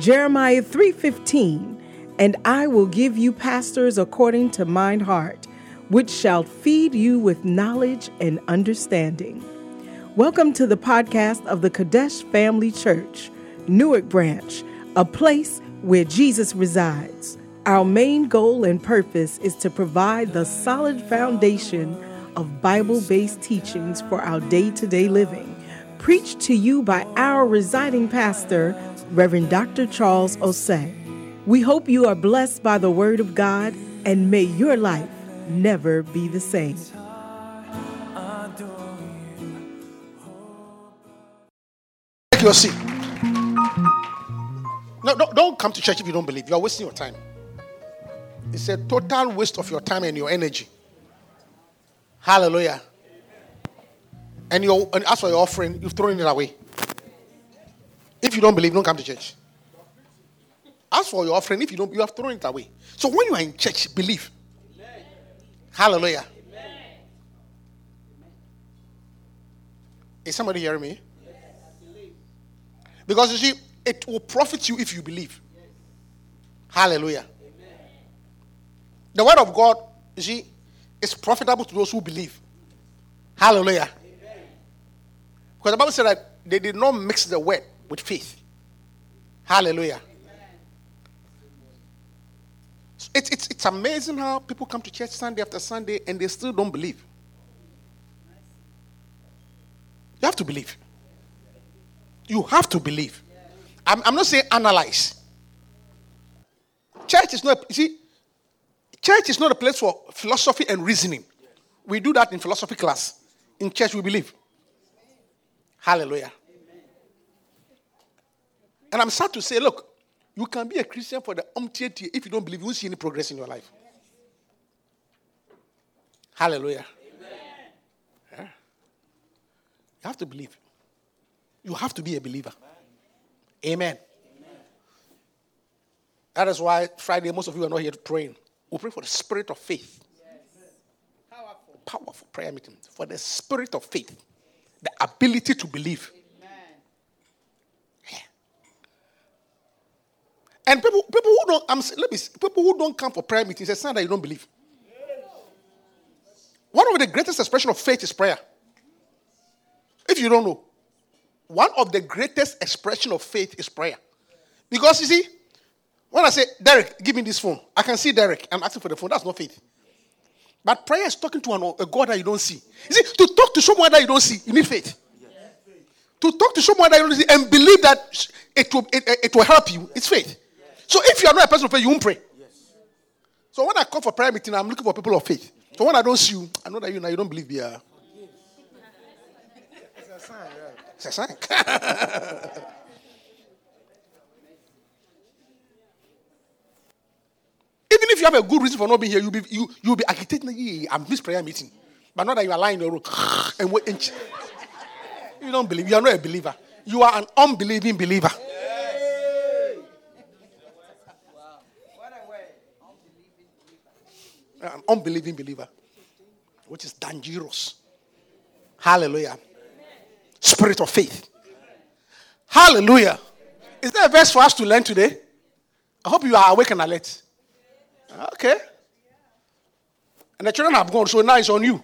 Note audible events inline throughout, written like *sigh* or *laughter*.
Jeremiah 3:15, and I will give you pastors according to mine heart, which shall feed you with knowledge and understanding. Welcome to the podcast of the Kadesh Family Church, Newark Branch, a place where Jesus resides. Our main goal and purpose is to provide the solid foundation of Bible based teachings for our day to day living, preached to you by our residing pastor, Reverend Dr. Charles Osei. We hope you are blessed by the Word of God and may your life never be the same. Take your seat. No, no, don't come to church if you don't believe. You are wasting your time. It's a total waste of your time and your energy. Hallelujah. And, your, and as for your offering, you've thrown it away. If you don't believe, don't come to church. As for your offering, if you don't, you have thrown it away. So when you are in church, believe. Amen. Hallelujah. Amen. Is somebody hearing me? Yes, because you see, it will profit you if you believe. Yes. Hallelujah. Amen. The word of God, you see, is profitable to those who believe. Hallelujah. Because the Bible said that they did not mix the word with faith. Hallelujah. It's, it's, it's amazing how people come to church Sunday after Sunday and they still don't believe. You have to believe. You have to believe. I'm, I'm not saying analyze. Church is not, you see, church is not a place for philosophy and reasoning. We do that in philosophy class. In church, we believe. Hallelujah. And I'm sad to say, look, you can be a Christian for the umpteenth year. If you don't believe, you won't see any progress in your life. Hallelujah. Yeah. You have to believe. You have to be a believer. Amen. Amen. That is why Friday, most of you are not here praying. We pray for the spirit of faith. Yes. Powerful. Powerful prayer meeting. For the spirit of faith. The ability to believe. And people, people who don't, I'm, let me, people who don't come for prayer meetings, it's sign that you don't believe. One of the greatest expression of faith is prayer. If you don't know, one of the greatest expression of faith is prayer. Because you see, when I say, Derek, give me this phone, I can see Derek. I'm asking for the phone. That's not faith. But prayer is talking to an, a God that you don't see. You see, to talk to someone that you don't see, you need faith. Yes. To talk to someone that you don't see and believe that it will, it, it will help you, it's faith. So if you are not a person of faith, you won't pray. Yes. So when I come for prayer meeting, I'm looking for people of faith. So when I don't see you, I know that you now you don't believe me. Yeah. It's a sign. Yeah. It's a sign. *laughs* Even if you have a good reason for not being here, you'll be you you'll be agitating. Yeah, I'm this prayer meeting, but not that you are lying in your room *laughs* and wait. *laughs* You don't believe. You are not a believer. You are an unbelieving believer. Uh, an unbelieving believer, which is dangerous. Hallelujah. Spirit of faith. Hallelujah. Is there a verse for us to learn today? I hope you are awake and alert. Ah, okay. And the children have gone, so now it's on you.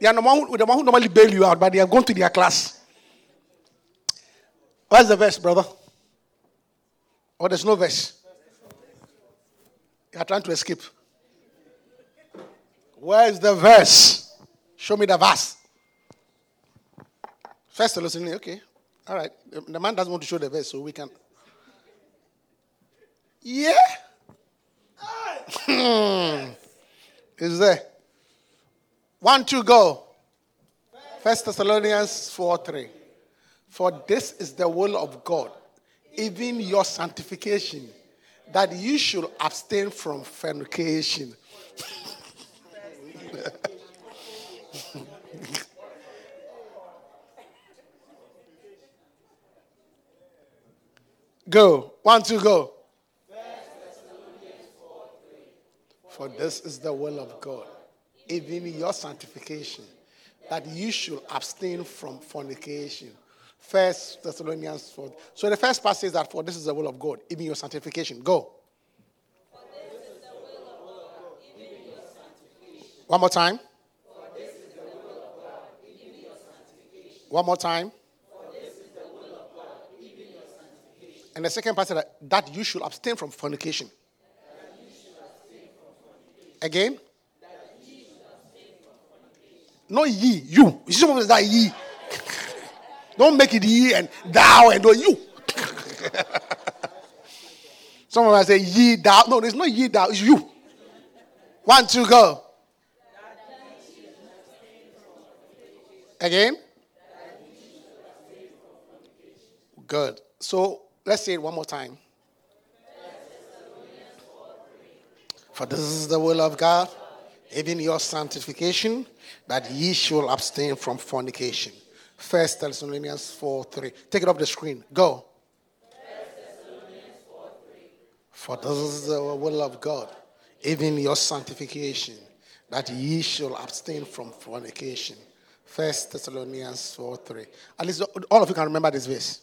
They are the one, who, the one who normally bail you out, but they have gone to their class. Where's the verse, brother? Oh, there's no verse. You are trying to escape. Where's the verse? Show me the verse. First listening, okay. All right. The man doesn't want to show the verse, so we can. Yeah. *laughs* Is there? One, two, go. First Thessalonians 4 3. For this is the will of God, even your sanctification, that you should abstain from fornication. *laughs* go. One, two, go. For this is the will of God, even your sanctification, that you should abstain from fornication. First Thessalonians 4. So the first part says that for this is the will of God, even your sanctification. Go. One more time. One more time. And the second part said that, that you should abstain from fornication. Again? Not ye, you. You see someone that ye. *laughs* Don't make it ye and thou and no you. *laughs* Someone might say ye thou. No, there's no ye thou, it's you. One, two, go. Again? Good. So let's say it one more time. For this is the will of God, even your sanctification, that ye shall abstain from fornication. First Thessalonians 4 3. Take it off the screen. Go. For this is the will of God, even your sanctification, that ye shall abstain from fornication. First Thessalonians 4 3. At least all of you can remember this verse.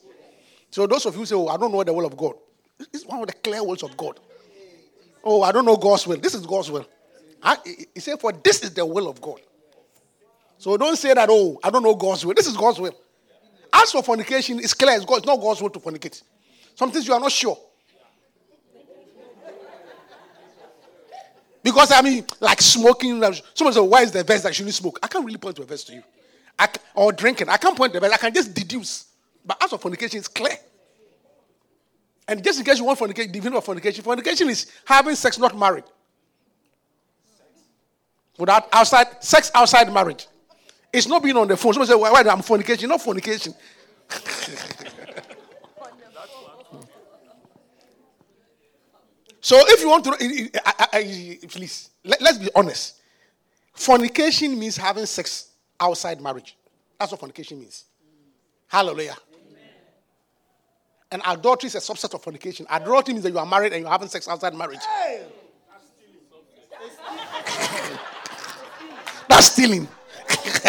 So those of you say, Oh, I don't know the will of God. It's one of the clear words of God. Oh, I don't know God's will. This is God's will. I, he said, For this is the will of God. So don't say that, oh, I don't know God's will. This is God's will. As for fornication, it's clear. It's, God, it's not God's will to fornicate. Some things you are not sure. Because I mean, like smoking. Someone said, "Why is the verse that you shouldn't smoke?" I can't really point to a verse to you. I, or drinking, I can't point to the verse. I can just deduce. But as for fornication, it's clear. And just in case you want fornication, definition of fornication, fornication is having sex not married. Without outside sex outside marriage. It's not being on the phone. Someone say, why, why I'm fornication? Not fornication. *laughs* so if you want to, I, I, I, please, let, let's be honest. Fornication means having sex outside marriage. That's what fornication means. Hallelujah. And adultery is a subset of fornication. Adultery means that you are married and you're having sex outside marriage. Hey. That's stealing. *laughs*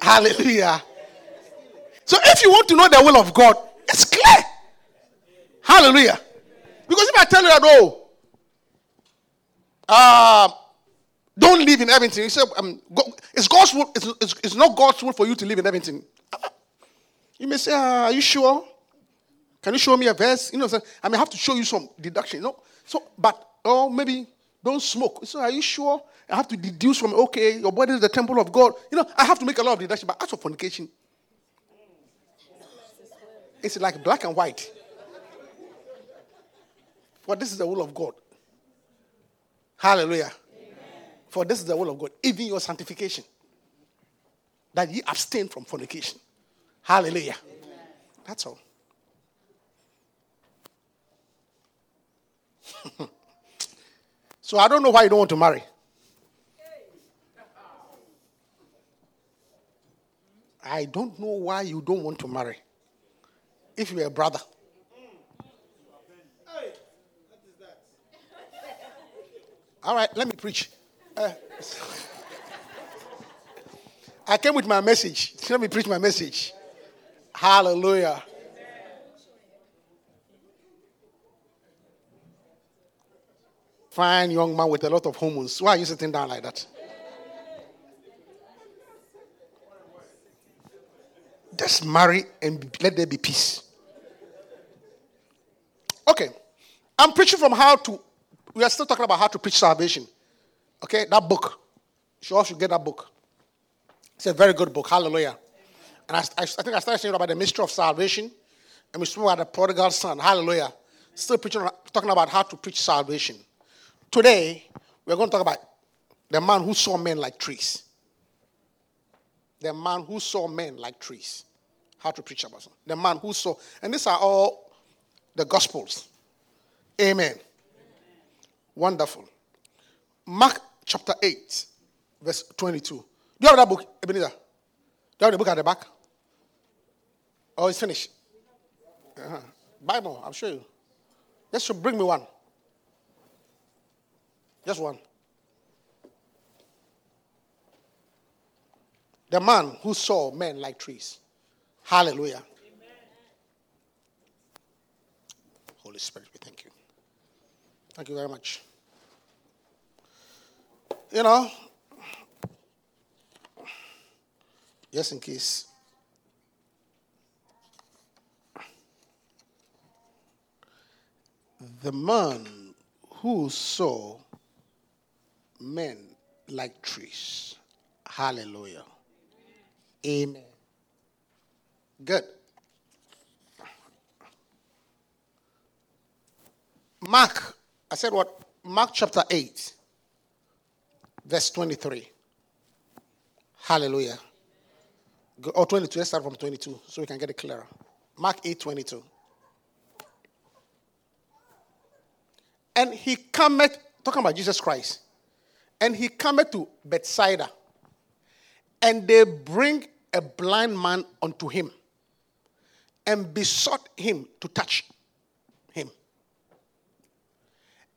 Hallelujah. So if you want to know the will of God, it's clear. Hallelujah. Because if I tell you that, oh, uh, don't live in Edmonton, you say, um, it's God's will, it's, it's, it's, not God's will for you to live in Edmonton. You may say, uh, are you sure? Can you show me a verse? You know, I may have to show you some deduction. You know? So, but, oh, maybe don't smoke. So, are you sure? I have to deduce from, okay, your body is the temple of God. You know, I have to make a lot of deduction. But as for fornication, it's like black and white. For this is the will of God. Hallelujah. Amen. For this is the will of God, even your sanctification. That ye abstain from fornication. Hallelujah. Amen. That's all. So I don't know why you don't want to marry. I don't know why you don't want to marry. If you're a brother. All right, let me preach. Uh, *laughs* I came with my message. Let me preach my message. Hallelujah. Fine young man with a lot of hormones. Why are you sitting down like that? Just marry and let there be peace. Okay. I'm preaching from how to, we are still talking about how to preach salvation. Okay, that book. You all should get that book. It's a very good book. Hallelujah. And I, I, think I started saying about the mystery of salvation. And we spoke about the prodigal son. Hallelujah. Still preaching, talking about how to preach salvation. Today, we're going to talk about the man who saw men like trees the man who saw men like trees. How to preach about something. The man who saw, and these are all the gospels. Amen. Amen. Wonderful. Mark chapter 8, verse 22. Do you have that book, Ebenezer? Do you have the book at the back? Oh, it's finished. Uh-huh. Bible, I'll show you. Just bring me one. Just one. The man who saw men like trees. Hallelujah. Holy Spirit, we thank you. Thank you very much. You know, just in case. The man who saw men like trees. Hallelujah. Amen. Good. Mark, I said what? Mark chapter 8, verse 23. Hallelujah. Go, oh, 22. Let's start from 22 so we can get it clearer. Mark 8, 22. And he cometh, talking about Jesus Christ, and he cometh to Bethsaida, and they bring a blind man unto him, and besought him to touch him.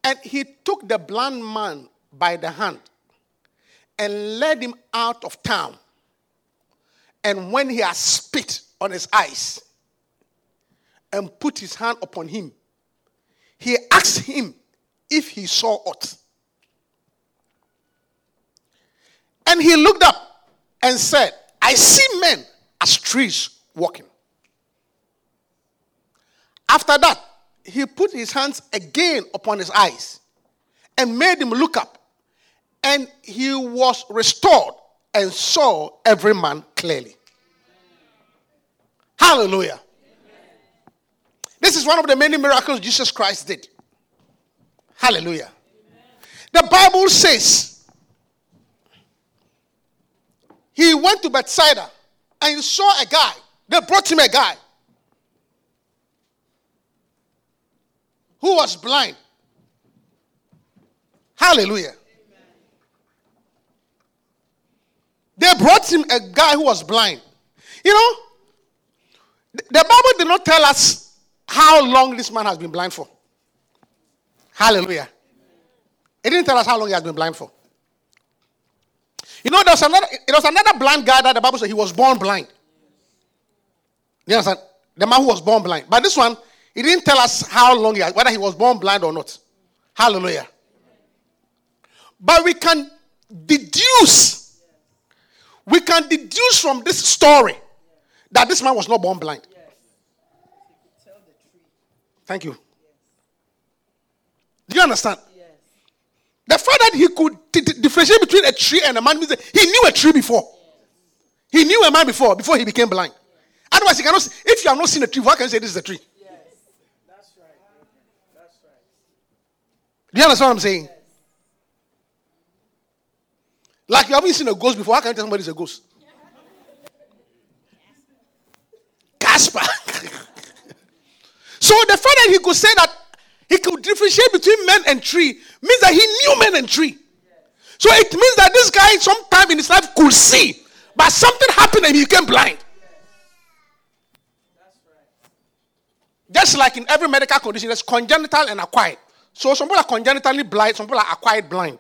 And he took the blind man by the hand and led him out of town. And when he had spit on his eyes and put his hand upon him, he asked him if he saw aught. And he looked up and said, I see men as trees walking. After that, he put his hands again upon his eyes and made him look up. And he was restored and saw every man clearly. Hallelujah. This is one of the many miracles Jesus Christ did. Hallelujah. The Bible says he went to Bethsaida and he saw a guy. They brought him a guy who was blind. Hallelujah. They brought him a guy who was blind. You know, the Bible did not tell us how long this man has been blind for. Hallelujah. It didn't tell us how long he has been blind for. You know, there was another, it was another blind guy that the Bible said he was born blind. You understand? The man who was born blind. But this one, he didn't tell us how long he has, whether he was born blind or not. Hallelujah. But we can deduce, we can deduce from this story that this man was not born blind. Thank you. Do you understand? Yes. The fact that he could t- t- differentiate between a tree and a man means he knew a tree before. He knew a man before, before he became blind. Otherwise, he cannot. See, if you have not seen a tree, why can you say this is a tree? Yes, that's right. That's right. Do you understand what I'm saying? Like you haven't seen a ghost before, how can you tell somebody is a ghost? Casper. *laughs* so the fact that he could say that he could differentiate between men and tree means that he knew men and tree. So it means that this guy, sometime in his life, could see, but something happened and he became blind. That's right. Just like in every medical condition, there's congenital and acquired. So some people are congenitally blind, some people are acquired blind.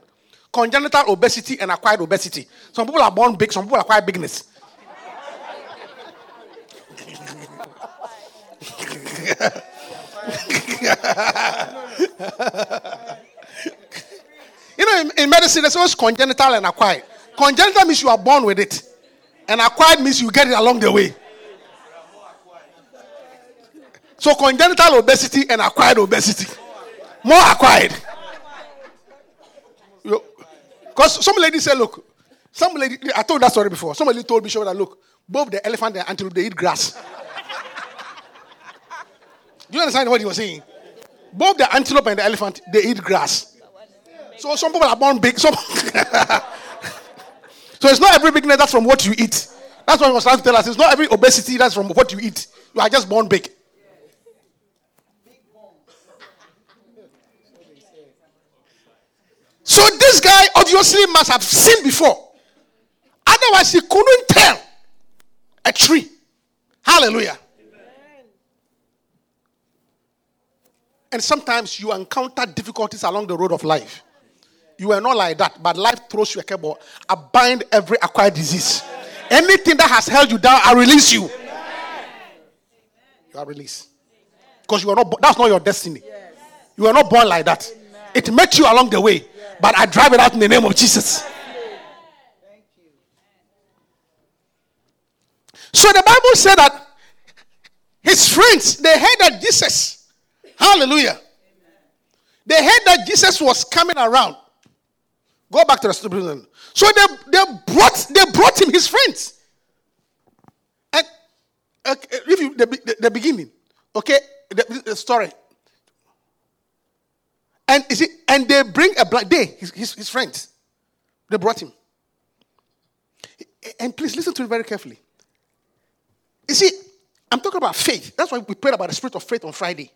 Congenital obesity and acquired obesity. Some people are born big, some people acquire bigness. *laughs* you know, in, in, medicine, there's always congenital and acquired. Congenital means you are born with it, and acquired means you get it along the way. So, congenital obesity and acquired obesity. More acquired. Because some lady said, Look, some lady, I told that story before. Somebody told me, show that, look, both the elephant and the antelope, they eat grass. Do you understand what he was saying? Both the antelope and the elephant, they eat grass. So some people are born big. Some *laughs* so it's not every bigness that's from what you eat. That's what he was trying to tell us. It's not every obesity that's from what you eat. You are just born big. So this guy obviously must have seen before. Otherwise, he couldn't tell a tree. Hallelujah. And sometimes you encounter difficulties along the road of life. You are not like that, but life throws you a cable. I bind every acquired disease. Anything that has held you down, I release you. You are released. Because you are not, that's not your destiny. You are not born like that. It met you along the way. But I drive it out in the name of Jesus. So the Bible said that his friends, they heard that Jesus, hallelujah, they heard that Jesus was coming around. Go back to the story. So they, they brought they brought him his friends. And uh, the, the, the beginning. Okay, the, the, story. And is it and they bring a black day, his, his, his friends. They brought him. And please listen to it very carefully. You see, I'm talking about faith. That's why we prayed about the spirit of faith on Friday.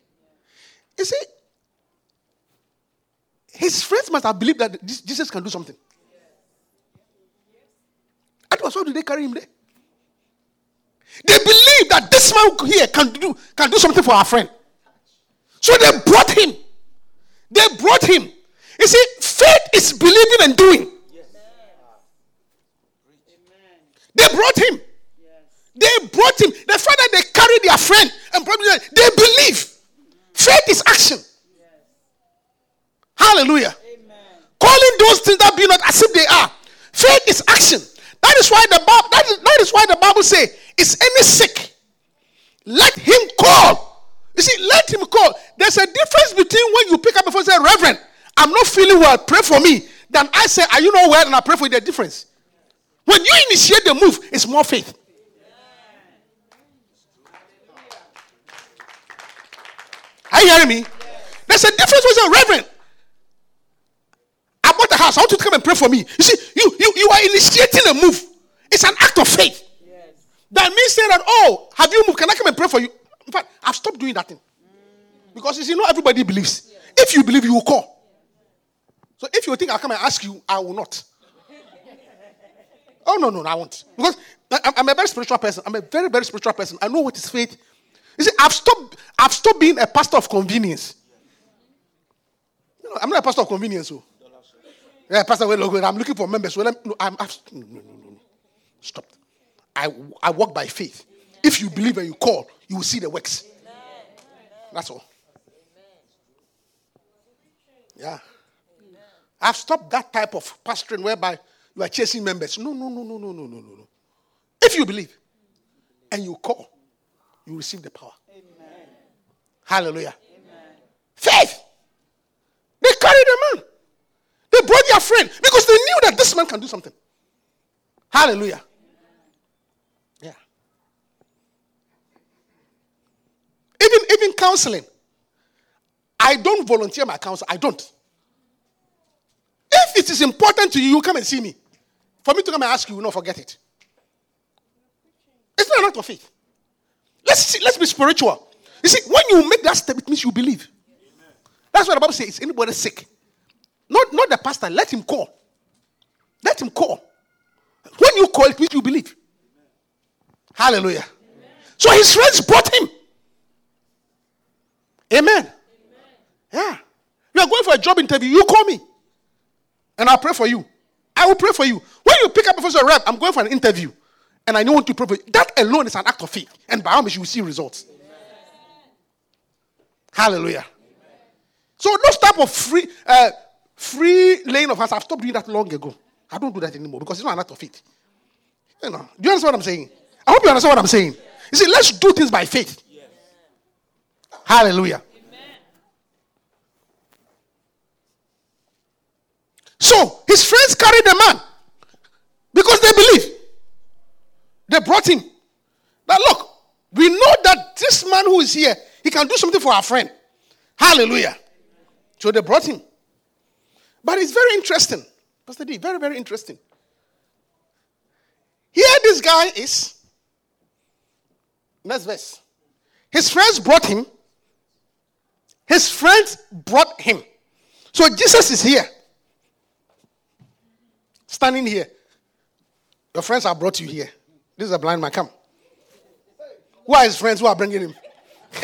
You see, his friends must have believed that Jesus can do something. And why did they carry him there? They believe that this man here can do, can do something for our friend. So they brought him. They brought him. You see, faith is believing and doing. They brought him. They brought him. The fact that they carried their friend and him, they believe. Faith is action. Hallelujah. Amen. Calling those things that be not as if they are. Faith is action. That is why the Bible that is, that is why the Bible say, is any sick? Let him call. You see, let him call. There's a difference between when you pick up the phone and say, Reverend, I'm not feeling well, pray for me. Then I say, Are you not well? And I pray for you. The difference. When you initiate the move, it's more faith. Are you hearing me? There's a difference with a reverend. I bought a house. I want you to come and pray for me. You see, you, you, you are initiating a move. It's an act of faith. Yes. That means saying that, oh, have you moved? Can I come and pray for you? In fact, I've stopped doing that thing. Because you see, not everybody believes. If you believe, you will call. So if you think I'll come and ask you, I will not. oh, no, no, no, I won't. Because I'm a very spiritual person. I'm a very, very spiritual person. I know what is faith. You see, I've stopped, I've stopped being a pastor of convenience. I'm not a pastor of convenience. So. Oh. Yeah, Pastor, I'm looking for members. Well, no, I'm, I've, no, no, no, no. Stop. I, I walk by faith. If you believe and you call, you will see the works. That's all. Yeah. I've stopped that type of pastoring whereby you are chasing members. No, no, no, no, no, no, no, no. If you believe and you call, you receive the power. Amen. Hallelujah. Amen. Faith. They carried a man. They brought their friend because they knew that this man can do something. Hallelujah. Yeah. Even, even counseling. I don't volunteer my counsel. I don't. If it is important to you, you come and see me. For me to come and ask you, you not forget it. It's not an act of faith. Let's see, let's be spiritual. You see, when you make that step, it means you believe. That's what the Bible says. Anybody sick? Not, not the pastor. Let him call. Let him call. When you call, it means you believe. Hallelujah. Amen. So his friends brought him. Amen. Amen. Yeah. You are going for a job interview. You call me. And I'll pray for you. I will pray for you. When you pick up a first rep, I'm going for an interview. And I know want to pray for you. That alone is an act of faith. And by how much you will see results. Amen. Hallelujah. So those type of free uh, free laying of hands, I've stopped doing that long ago. I don't do that anymore because it's not an act of faith. You know, do you understand what I'm saying? I hope you understand what I'm saying. You see, let's do things by faith. Yes. Hallelujah. Amen. So his friends carried the man because they believe. They brought him. Now look, we know that this man who is here, he can do something for our friend. Hallelujah. So they brought him. But it's very interesting. Pastor D, very, very interesting. Here this guy is. Next verse. His friends brought him. His friends brought him. So Jesus is here. Standing here. Your friends have brought you here. This is a blind man. Come. Who are his friends who are bringing him? *laughs*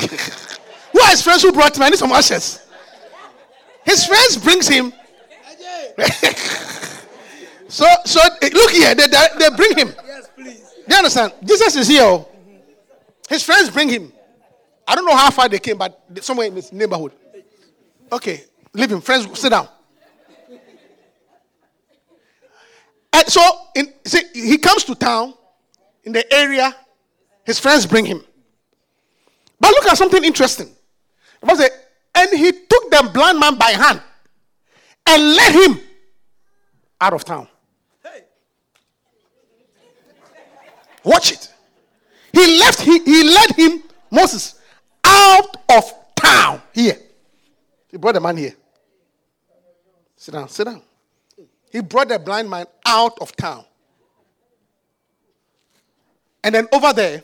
who are his friends who brought him? I need some ashes. His friends brings him *laughs* so, so look here. They, they, they bring him. Yes, please. Do you understand? Jesus is here. Mm-hmm. His friends bring him. I don't know how far they came, but somewhere in this neighborhood. Okay, leave him. Friends, sit down. And so, in, see, he comes to town in the area. His friends bring him. But look at something interesting. And he took the blind man by hand and led him out of town. Watch it. He left, he, he led him, Moses, out of town. Here. He brought the man here. Sit down, sit down. He brought the blind man out of town. And then over there,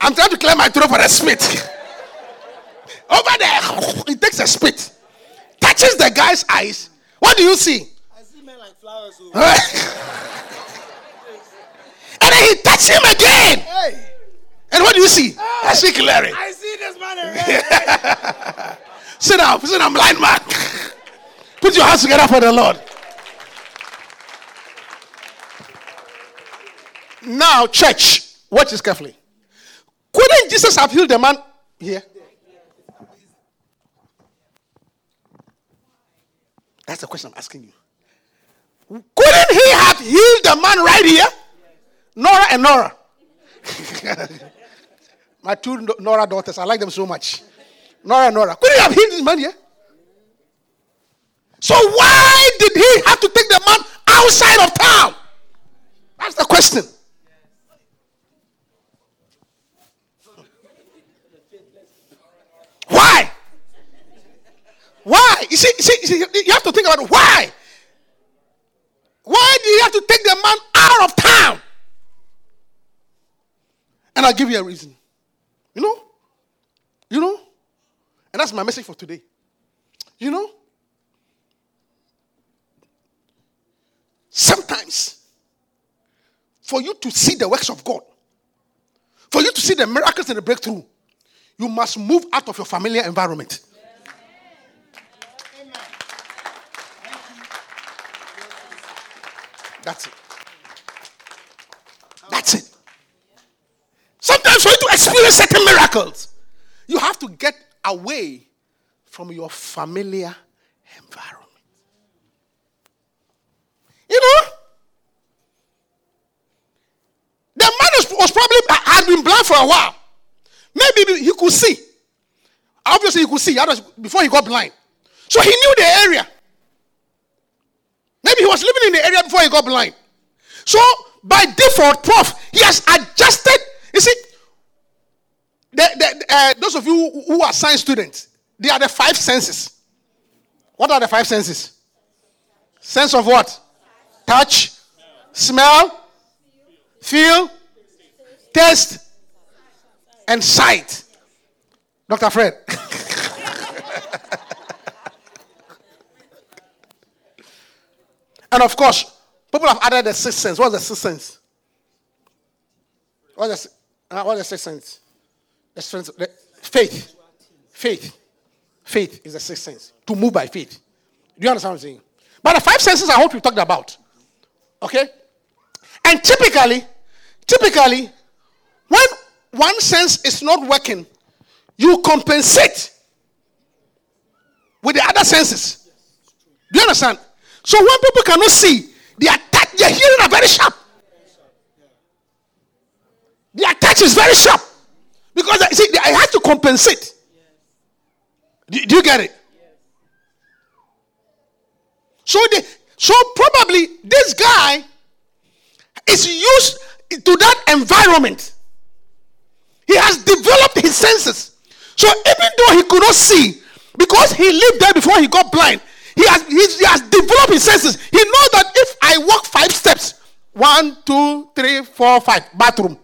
I'm trying to clear my throat for a spit. Over there, he takes a spit, touches the guy's eyes. What do you see? I see men like flowers. oh. and then he touches him again. Hey, And what do you see? I see clearly. I see this man. *laughs* Sit down, sit down, blind man. Put your hands together for the Lord. Now, church, watch this carefully. Couldn't Jesus have healed the man here? That's the question I'm asking you. Couldn't he have healed the man right here? Nora and Nora. *laughs* My two Nora daughters, I like them so much. Nora Nora. Couldn't have healed this man here? Eh? So why did he have to take the man outside of town? That's the question. Why? Why? You see, you see, you see, you have to think about why. Why do you have to take the man out of town? And I'll give you a reason. You know? You know? And that's my message for today. You know? Sometimes, for you to see the works of God, for you to see the miracles and the breakthrough, you must move out of your familiar environment. That's it. That's it. Sometimes for you to experience certain miracles, you have to get away from your familiar environment. You know, the man was, probably had been blind for a while. Maybe he could see. Obviously, he could see before he got blind. So he knew the area. Maybe he was living in the area before he got blind. So by default, prof, he has adjusted. You see, the, the, uh, those of you who are science students, they are the five senses. What are the five senses? Sense of what? Touch, smell, feel, taste, and sight. Dr. Fred. *laughs* and of course, people have added the sixth sense. What's the sixth sense? What's the, uh, what's the sixth sense? The sense the faith. Faith. Faith is the sixth sense. To move by faith. Do you understand what I'm saying? But the five senses I hope you talked about. Okay? And typically, typically, when one sense is not working, you compensate with the other senses. Do you understand? So when people cannot see, their touch, their hearing are very sharp. Their touch is very sharp. Because I see, I have to compensate. Do, do you get it? So they, so probably this guy is used to that environment. He has developed his senses. So even though he could not see, because he lived there before he got blind, he has, he has developed his senses. He knows that if I walk five steps, one, two, three, four, five, bathroom.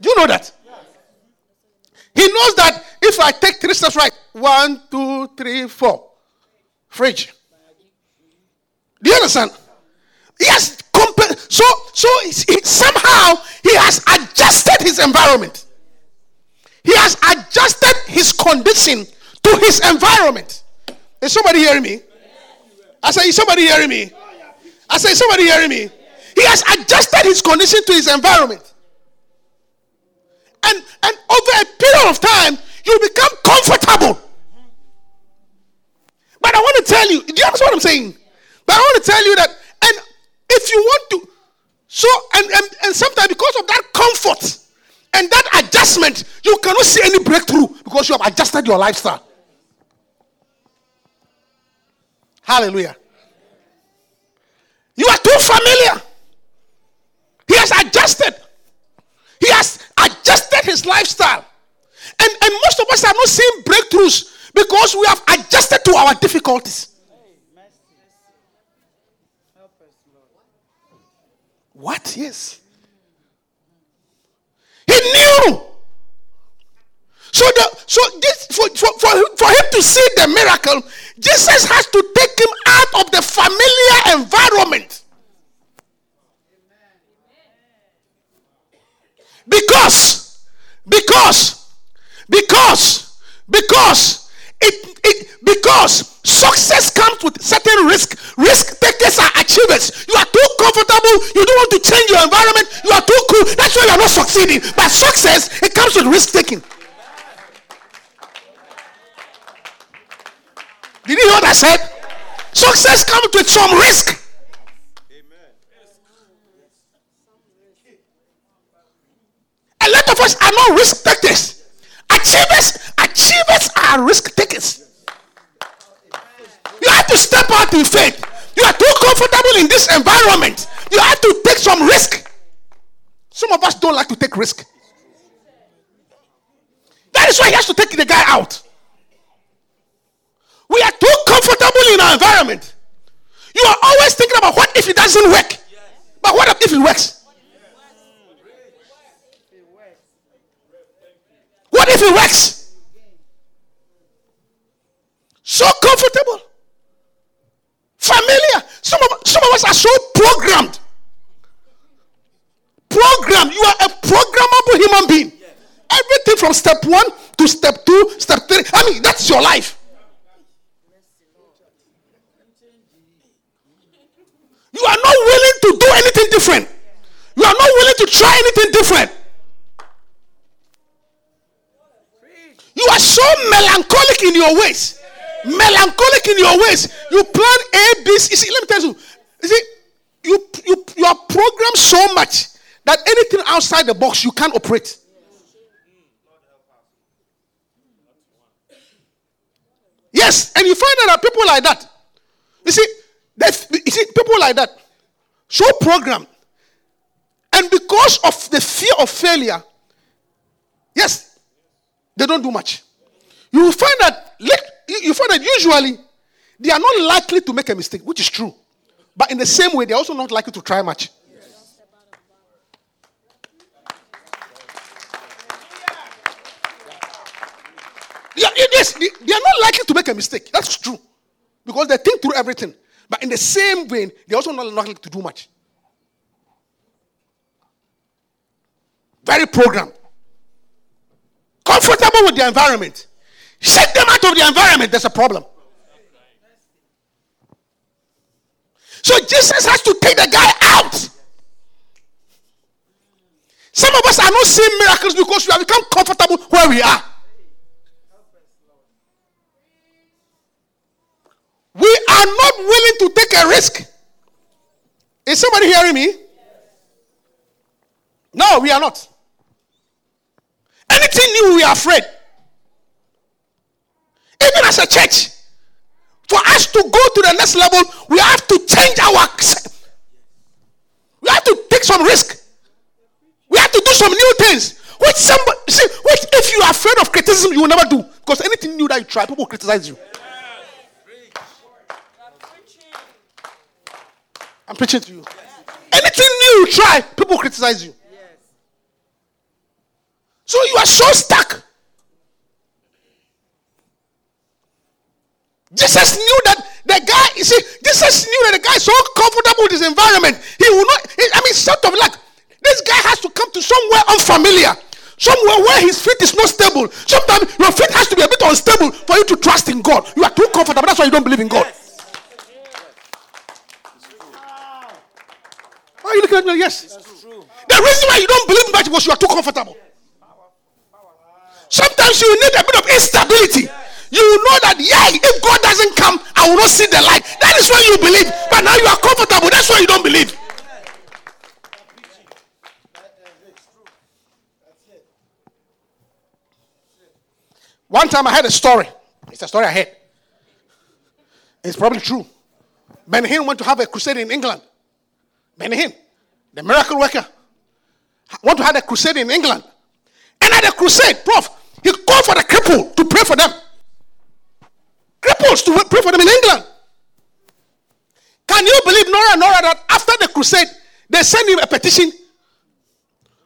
Do you know that? He knows that if I take three steps right, one, two, three, four, fridge. Do you understand? Yes, so so it, somehow he has adjusted his environment. He has adjusted his condition to his environment. Is somebody hearing me? I say, is somebody hearing me? I say, is somebody hearing me? He has adjusted his condition to his environment. And, and over a period of time, you become comfortable. But I want to tell you, do you understand what I'm saying? But I want to tell you that, and if you want to, so, and, and, and sometimes because of that comfort and that adjustment, you cannot see any breakthrough because you have adjusted your lifestyle. Hallelujah. You are too familiar. He has adjusted. He has adjusted his lifestyle. And, and most of us are not seeing breakthroughs because we have adjusted to our difficulties. What? Yes. He knew. So the so this for, for, for, for him to see the miracle, Jesus has to take him out of the familiar environment. Because, because, because, because it, it because success comes with certain risk. Risk takers are achievers. You are too comfortable. You don't want to change your environment. You are too cool. That's why you are not succeeding. But success, it comes with risk taking. Did you hear what I said? Success comes with some risk. Are not risk takers. Achievers, achievers are risk takers. You have to step out in faith. You are too comfortable in this environment. You have to take some risk. Some of us don't like to take risk. That is why he has to take the guy out. We are too comfortable in our environment. You are always thinking about what if it doesn't work. But what if it works? What if it works? So comfortable. Familiar. Some of, some of us are so programmed. Programmed. You are a programmable human being. Everything from step one to step two, step three. I mean, that's your life. You are not willing to do anything different. You are not willing to try anything different. You are so melancholic in your ways. Melancholic in your ways. You plan A, B, C. See, let me tell you. You see, you, you, you are programmed so much that anything outside the box you can't operate. Yes, and you find that are people like that. You see, you see, people like that, so programmed. And because of the fear of failure, yes, they don't do much. You find that you find that usually they are not likely to make a mistake, which is true. But in the same way, they're also not likely to try much. Yes, they, they are not likely to make a mistake. That's true. Because they think through everything. But in the same vein, they're also not likely to do much. Very programmed. Comfortable with the environment. Shake them out of the environment, there's a problem. So Jesus has to take the guy out. Some of us are not seeing miracles because we have become comfortable where we are. We are not willing to take a risk. Is somebody hearing me? No, we are not. Anything new, we are afraid. Even as a church, for us to go to the next level, we have to change our. We have to take some risk. We have to do some new things. Which somebody see, which if you are afraid of criticism, you will never do. Because anything new that you try, people criticize you. I'm preaching to you. Anything new you try, people criticize you. So you are so stuck. Jesus knew that the guy, you see, Jesus knew that the guy is so comfortable with his environment. He will not, I mean, sort of like, this guy has to come to somewhere unfamiliar, somewhere where his feet is not stable. Sometimes your feet has to be a bit unstable for you to trust in God. You are too comfortable. That's why you don't believe in God. Yes. Why are you looking at me? Yes. The reason why you don't believe in God is you are too comfortable. Sometimes you need a bit of instability. You know that, yeah, if God doesn't come, I will not see the light. That is why you believe. But now you are comfortable. That's why you don't believe. One time I had a story. It's a story I heard. It's probably true. Benny Hinn went to have a crusade in England. Benny Hinn, the miracle worker, went to have a crusade in England. And at crusade, Prof, he called for the cripple to pray for them. Cripples to pray for them in England. Can you believe, Nora, Nora, that after the crusade, they sent him a petition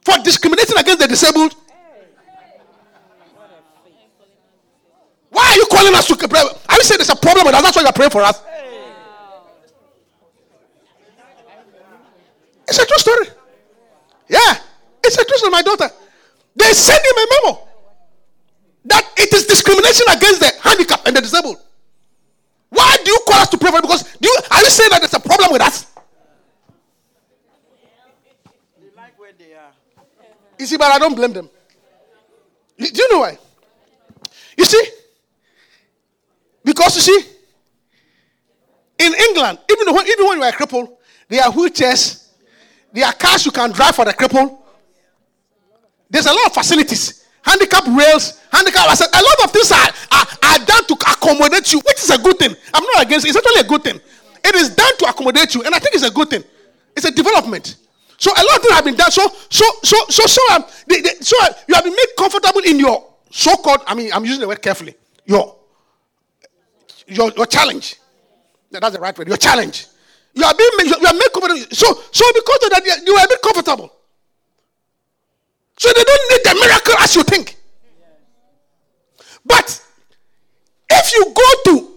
for discriminating against the disabled? Why are you calling us to pray? Are you saying there's a problem with us? That's why you're praying for us. It's a true story. Yeah, it's a true story. My daughter, they sent him a memo that it is discrimination against the handicapped and the disabled. Why do you call us to pray for? Because do you are you saying that there's a problem with us? They like where they are. You see, but I don't blame them. You- Do you know why? You see, because you see, in England, even when, even when you are a cripple, there are wheelchairs, there are cars you can drive for the cripple. There's a lot of facilities, handicap rails, handicap. I said, a lot of things are, are, are done to accommodate you, which is a good thing. I'm not against it. It's actually a good thing. It is done to accommodate you, and I think it's a good thing. It's a development. So a lot of things have been done. So so so so so um, so uh, you have been made comfortable in your so-called. I mean, I'm using the word carefully. Your your your challenge. Yeah, That's the right word. Your challenge. You are being you are made comfortable. So so because of that, you are- bit comfortable. So they don't need the miracle as you think. But if you go to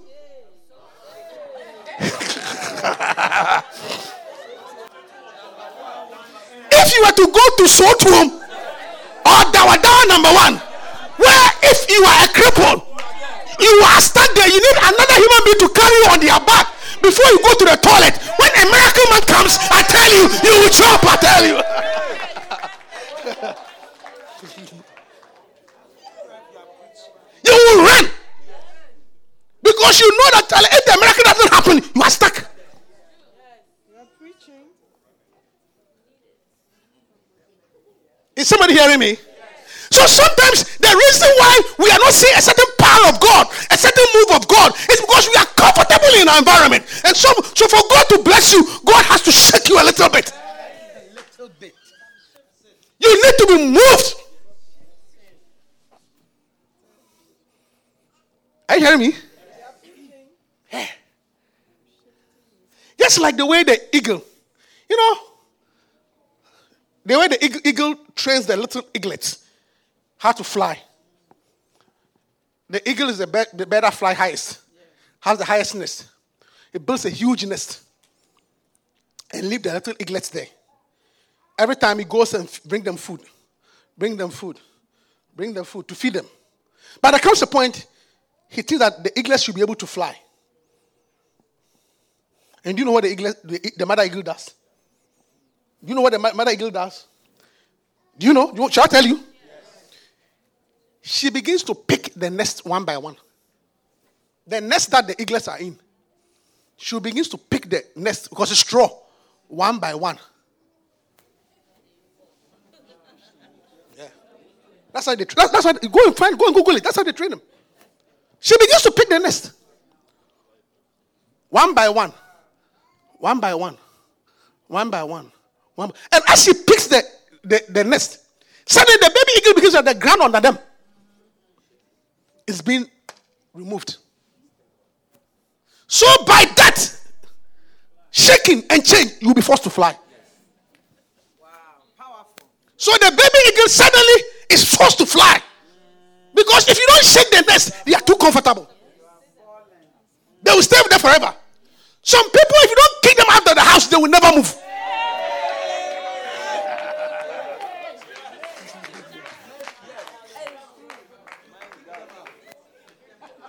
*laughs* if you were to go to Sotum or Dawadawa number one, where if you are a cripple, you are stuck there, you need another human being to carry you on their back before you go to the toilet. When a miracle man comes, I tell you, you will chop, I tell you. *laughs* you will run. Because you know that if the miracle doesn't happen, you are stuck. Is somebody hearing me? So sometimes the reason why we are not seeing a certain power of God, a certain move of God, is because we are comfortable in our environment. And so, so for God to bless you, God has to shake you a little bit. A little bit. You need to be moved. Are you hearing me? Yeah. Just like the way the eagle, you know, the way the eagle, eagle trains the little eaglets how to fly. The eagle is the, be- the better fly highest, has the highest nest. It builds a huge nest and leave the little eaglets there. Every time he goes and f- bring them food, bring them food, bring them food to feed them. But there comes a point he thinks that the eaglet should be able to fly. And do you know what the, eaglet, the, the mother eagle does? Do you know what the mother eagle does? Do you know? Do you, shall I tell you? She begins to pick the nest one by one. The nest that the eaglets are in, she begins to pick the nest because it's straw one by one. Yeah. That's how they. That's, that's how they, go and find. Go and Google it. That's how they train them. She begins to pick the nest. One by one. One by one. One by one. One. And as she picks the, the, the nest, suddenly the baby eagle begins at the ground under them. It's being removed. So by that shaking and change, you'll be forced to fly. Yes. Wow. Powerful. So the baby eagle suddenly is forced to fly. Because if you don't shake the nest, they are too comfortable. They will stay there forever. Some people, if you don't kick them out of the house, they will never move.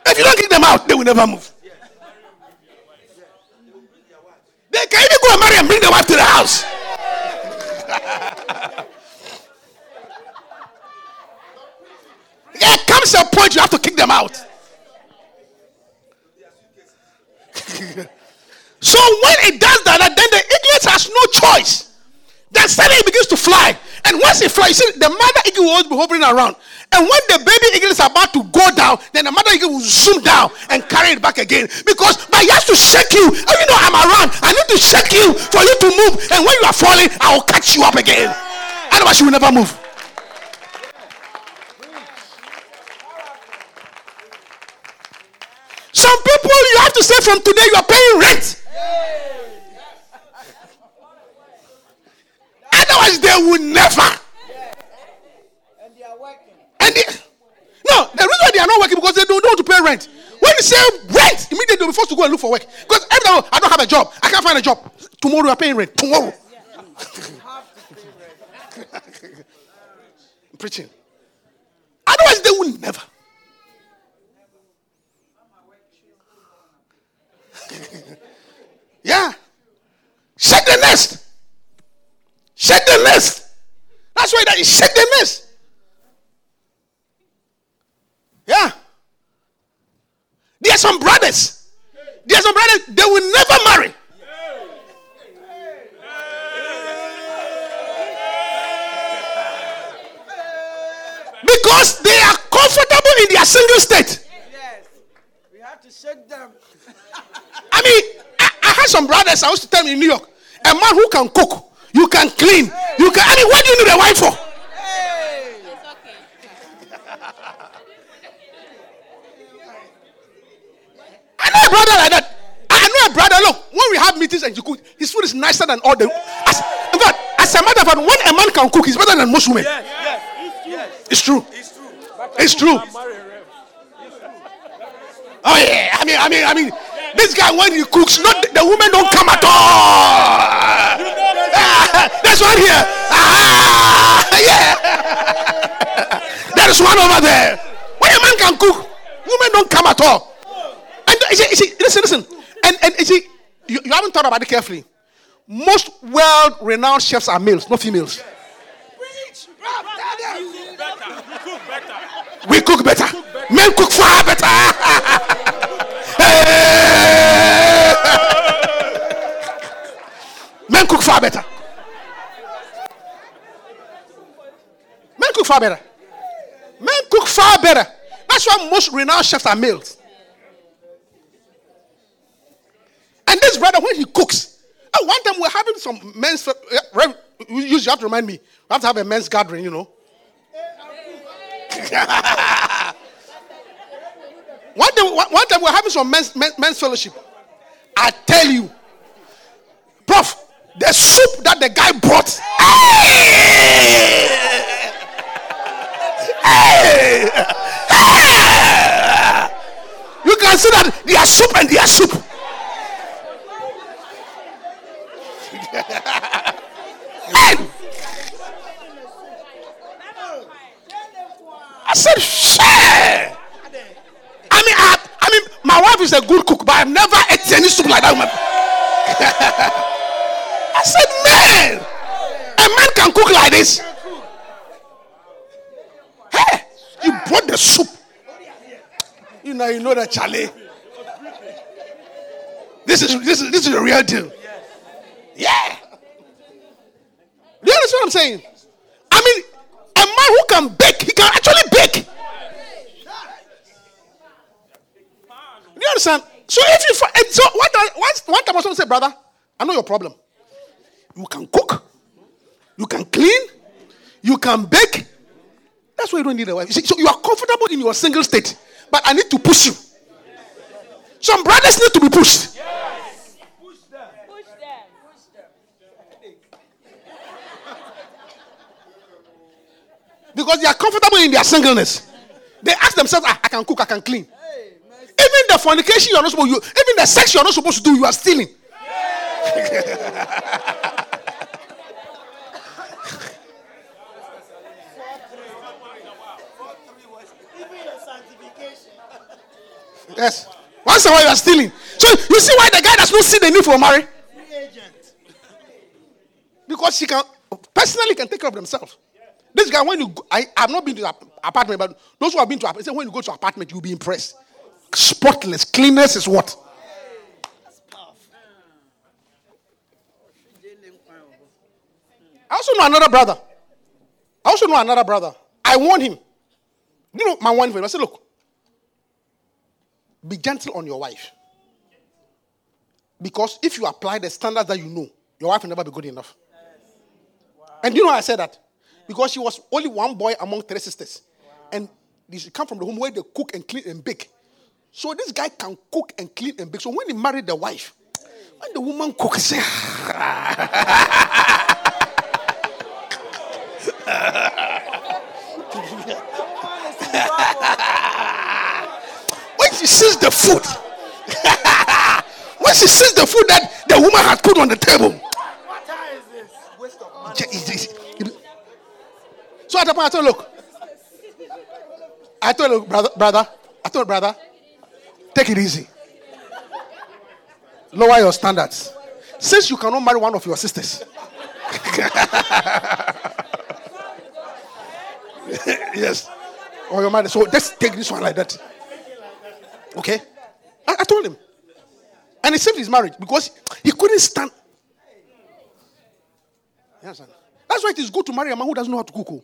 If you don't kick them out, they will never move. They can even go and marry and bring the wife to the house. Once a point, you have to kick them out. *laughs* so when it does that, then the eaglet has no choice. Then suddenly it begins to fly. And once it flies, see, the mother eagle will always be hovering around. And when the baby eagle is about to go down, then the mother eagle will zoom down and carry it back again. Because but he has to shake you. Oh, you know, I'm around. I need to shake you for you to move. And when you are falling, I will catch you up again. Otherwise, you will never move. Some people you have to say from today you are paying rent. Otherwise, they will never. And they are working. And they, no, the reason why they are not working because they don't, want to pay rent. When you say rent, immediately they'll be forced to go and look for work. Because every I don't have a job, I can't find a job. Tomorrow you are paying rent. Tomorrow. *laughs* Preaching. Otherwise, they will never. *laughs* yeah. Shake the nest. Shake the nest. That's why that is shake the nest. Yeah. There are some brothers. There are some brothers, they will never marry. Because they are comfortable in their single state. Yes. We have to shake them. I mean, I, I had some brothers I used to tell me in New York, a man who can cook, you can clean, you can. I mean, what do you need a wife for? Hey. I know a brother like that. I know a brother. Look, when we have meetings and you cook, his food is nicer than all the. As, in fact, as a matter of fact, when a man can cook, he's better than most women. Yes, yes, yes. It's true. It's true. It's true. Married, Rev. Oh yeah. I mean, I mean, I mean, this guy when he cooks, not the, the women don't come at all. Ah, there's one here. Ah, yeah. there is one over there. When a man can cook, women don't come at all. And you see, you see, listen, listen. And and you see, you, you haven't thought about it carefully. Most world-renowned chefs are males, not females. We cook better. Men cook far better. *laughs* Men cook far better. Men cook far better. Men cook far better. That's why most renowned chefs are males. And this brother, when he cooks, oh, one time we're having some men's. uh, you have to remind me. We have to have a men's gathering, you know. *laughs* one, day, one, time we're having some men's, men- men's fellowship. I tell you, Prof, the soup that the guy brought. Hey! Hey! You can see that they are soup and they are soup. Hey! I said, share. I mean, I, I mean, my wife is a good cook, but I've never eaten any soup like that. *laughs* I said, man, a man can cook like this. Hey, you brought the soup. You know, you know that Charlie. This is this is this is a real deal. Yeah. Do you understand what I'm saying? I mean, a man who can bake, he can actually bake. Do you understand? So if you fi- so what I- once one time I was say, brother, I know your problem. You can cook, you can clean, you can bake. That's why you don't need a wife. You see, so you are comfortable in your single state, but I need to push you. Some brothers need to be pushed. Yes. Push them. Push them. Push them. because they are comfortable in their singleness. They ask themselves, "Ah, I can cook, I can clean. The fornication you're not supposed to, do even the sex you're not supposed to do, you are stealing. *laughs* Yes. Once in a while you are stealing. So you see why the guy does not see the need for? Free. Because she can personally can take care of themselves. This guy, when you go, I have not been to that apartment, but those who have been to apartment, when you go to apartment, you'll be impressed. Spotless. Cleanness is what? I also know another brother. I also know another brother. I warned him. You know my warning. I said, look, be gentle on your wife. Because if you apply the standards that you know, your wife will never be good enough. And you know I said that? Because she was only one boy among three sisters. And she come from the home where they cook and clean and bake. So this guy can cook and clean and bake. So when he married the wife, when the woman cooks, say, *laughs* when she sees the food, *laughs* when she sees the food that the woman has put on the table, What time is this? So at the point, I told look, I told brother, brother, I told brother, take it easy. Lower your standards. Since you cannot marry one of your sisters. *laughs* yes. Or your mother. So just take this one like that. Okay? I, I told him. And he saved his marriage because he couldn't stand. Understand? That's why it is good to marry a man who doesn't know how to cook. oh.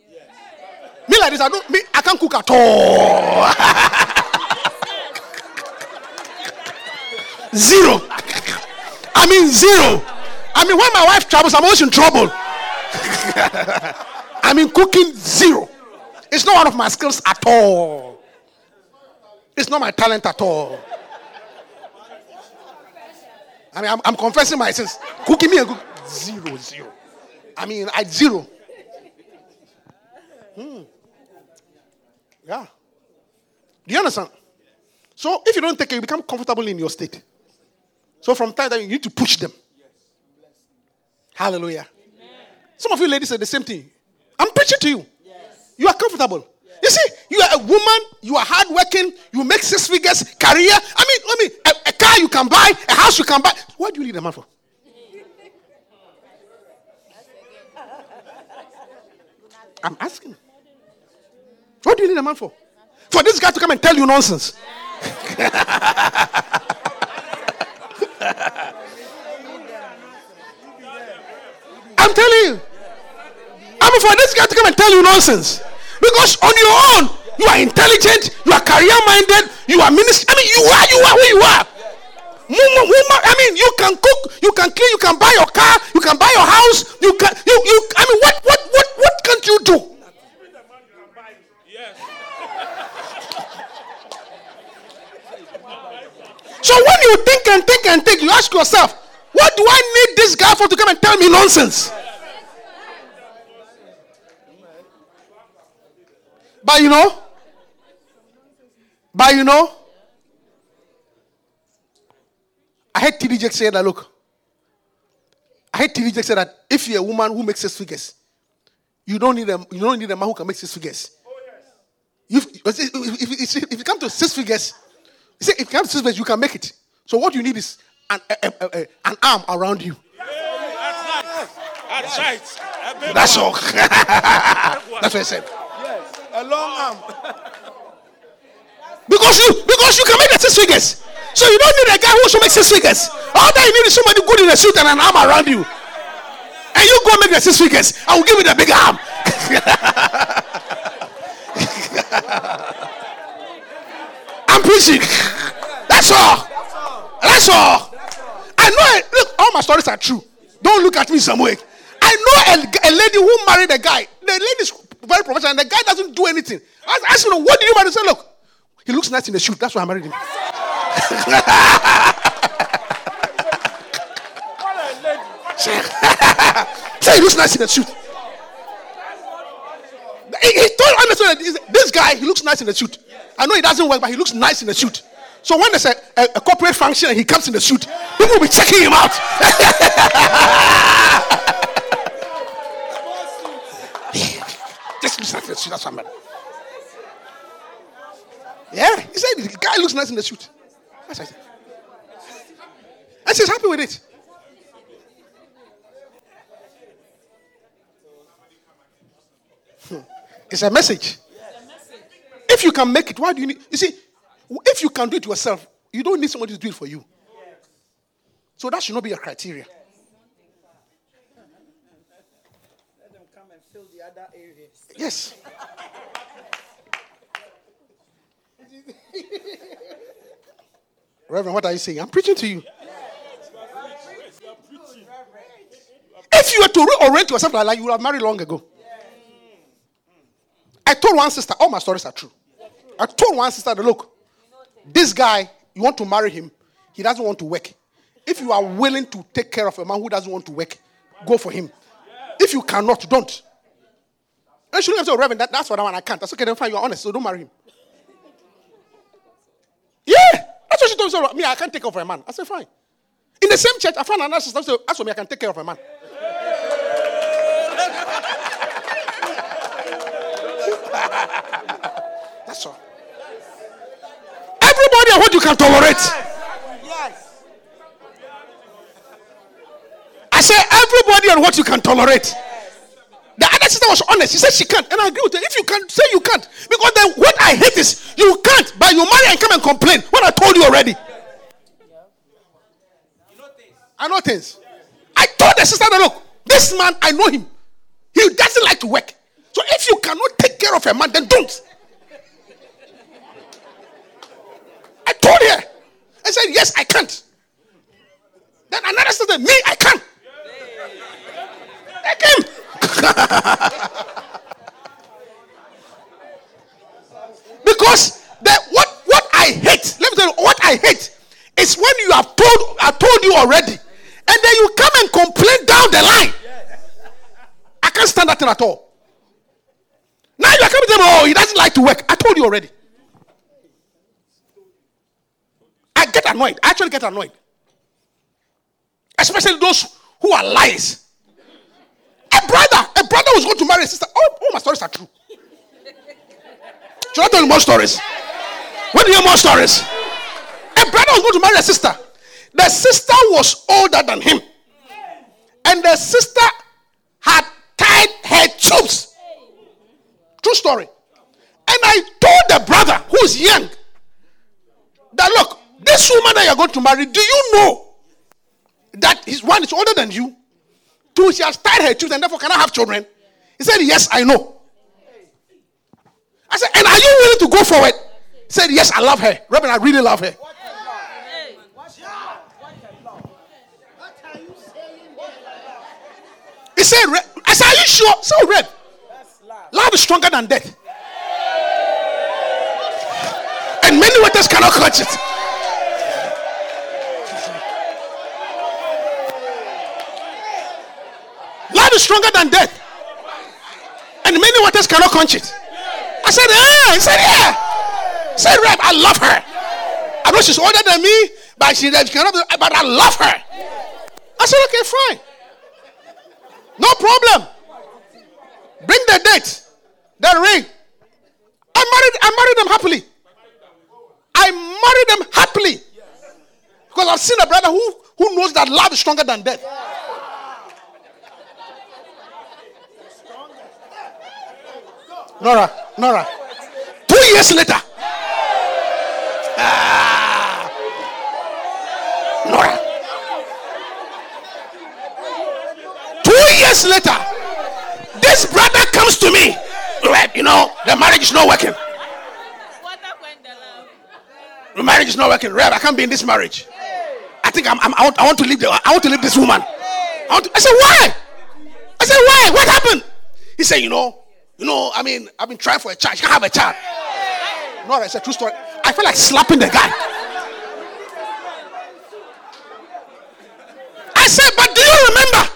Me like this, I don't me, I can't cook at all. *laughs* zero. I mean zero. I mean when my wife travels, I'm always in trouble. *laughs* I mean cooking zero. It's not one of my skills at all. It's not my talent at all. I mean, I'm, I'm confessing my sins. Cooking me a good zero, zero. I mean, I zero. Hmm. Yeah. Do you understand? So if you don't take it, you become comfortable in your state. So from time to time, you need to push them. Hallelujah. Some of you ladies say the same thing. I'm preaching to you. You are comfortable. You see, you are a woman, you are hardworking, you make six figures, career. I mean, I mean, a, a car you can buy, a house you can buy. What do you need a man for? *laughs* I'm asking. What do you need a man for? For this guy to come and tell you nonsense. *laughs* I'm telling you. For this guy to come and tell you nonsense. Because on your own, you are intelligent, you are career minded, you are minister. I mean, you are, you are who you are. I mean, you can cook, you can clean, you can buy your car, you can buy your house, you can, you, you, I mean, what, what, what, what can't you do? So when you think and think and think, you ask yourself, what do I need this guy for to come and tell me nonsense? But you know, but you know, I heard TD Jake say that look, I heard TD Jake say that if you're a woman who makes six figures, you don't need a you don't need a man who can make six figures. If, if, if, if, if you come to six figures, you say if you come to six figures, you can make it. So what you need is an, a, a, a, an arm around you. That's right. A big That's all. *laughs* That's what I said. Yes. A long oh. arm. *laughs* Because you because you can make the six figures. So you don't need a guy who should make six figures. All that you need is somebody good in a suit and an arm around you. And you go make the six figures. I will give you the big arm. *laughs* I'm preaching. That's all. That's all. I know it. Look, all my stories are true. Don't look at me some way. I know a, a lady who married a guy. The lady is very professional, and the guy doesn't do anything. I asked him, "What did you marry?" He said, "Look, he looks nice in the suit. That's why I married him." *laughs* Say he looks nice in the suit. He, he told Anderson that this- this guy, he looks nice in the suit. I know he doesn't work, but he looks nice in the suit. So when there's a, a, a corporate function and he comes in the suit, people will be checking him out. *laughs* Just looks nice in the suit. That's I. Yeah, he said the guy looks nice in the suit. That's what I said. And she's happy with it. Hmm. It's a message. If you can make it, why do you need? You see, if you can do it yourself, you don't need somebody to do it for you. So that should not be a criteria. Let them come and fill the other areas. Yes. *laughs* Reverend, what are you saying? I'm preaching to you. If you were to reorient yourself like that, you would have married long ago. I told one sister, all my stories are true. I told one sister, look, this guy, you want to marry him, he doesn't want to work. If you are willing to take care of a man who doesn't want to work, go for him. If you cannot, don't. She looked at me said, Reverend, that, that's what I want. I can't. That's okay, then fine, you're honest, so don't marry him. Yeah, that's what she told me. So, me, I can't take care of a man. I said, fine. In the same church, I found another sister said, As for me, I can take care of a man. *laughs* That's all. Everybody and what you can tolerate. Yes. I say everybody and what you can tolerate. The other sister was honest. She said she can't. And I agree with her. If you can't, say you can't. Because then what I hate is you can't, but you marry and come and complain. What I told you already. I know things. I told the sister that look, this man, I know him. He doesn't like to work. So if you cannot take care of a man, then don't. I told her. I said, yes, I can't. Then another sister, me, I can. Take him. *laughs* because the, what, what I hate, let me tell you, what I hate is when you have told, I told you already, and then you come and complain down the line. I can't stand that thing at all. Now you are coming to me, oh, he doesn't like to work. I told you already. I get annoyed. I actually get annoyed. Especially those who are liars. A brother, a brother was going to marry a sister. Oh, all my stories are true. Should I tell you more stories? When do you hear more stories? A brother was going to marry a sister. The sister was older than him. And the sister had tied her tubes. True story. And I told the brother who's young that look, this woman that you're going to marry, do you know that his one is older than you? Two, she has tied her and therefore cannot have children. He said, Yes, I know. I said, And are you willing to go forward? He said, Yes, I love her. Reverend, I really love her. He said, "Re- I said, Are you sure? So, oh, Rev, love is stronger than death. And many waters cannot quench it. Is stronger than death. And many waters cannot quench it. I said, Yeah. He said, Yeah. He said, Rev, I love her. I know she's older than me, but she, she cannot, but I love her. I said, Okay, fine. No problem. Bring the date, the ring. I married, I married them happily. I married them happily. Because I've seen a brother who, who knows that love is stronger than death. Nora, Nora. Two years later. Ah. Nora. Two years later, this brother comes to me. You know, the marriage is not working. The marriage is not working. Rev, I can't be in this marriage. I think I'm, I'm I, want, I want to leave the, I want to leave this woman. I, to, I said, why? I said, why? What happened? He said, you know, you know, I mean, I've been trying for a child. You can't have a child. No, it's a true story. I feel like slapping the guy. I said, but do you remember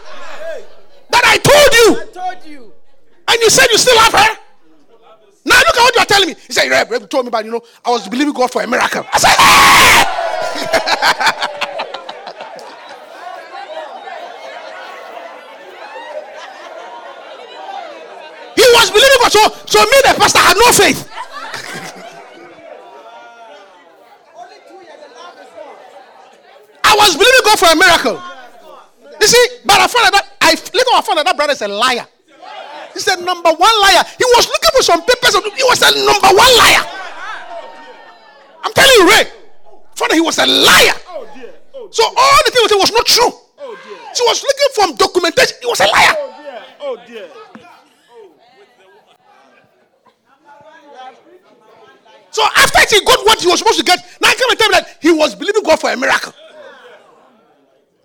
that I told you I told you. and you said you still have her? Now look at what you are telling me. He said, Reb, Reb told me about, you know, I was believing God for a miracle. I said, hey! *laughs* he was believing God. So, so me, the pastor, had no faith. I was believing God for a miracle. You see, but I found that I later I found out that brother is a liar. He said number one liar. He was looking for some papers. He was a number one liar. I'm telling you, Ray. Father, he was a liar. So all the things he was not true. She was looking for documentation. He was a liar. Oh dear. Oh dear. So after he got what he was supposed to get, now he came and tell me that he was believing God for a miracle.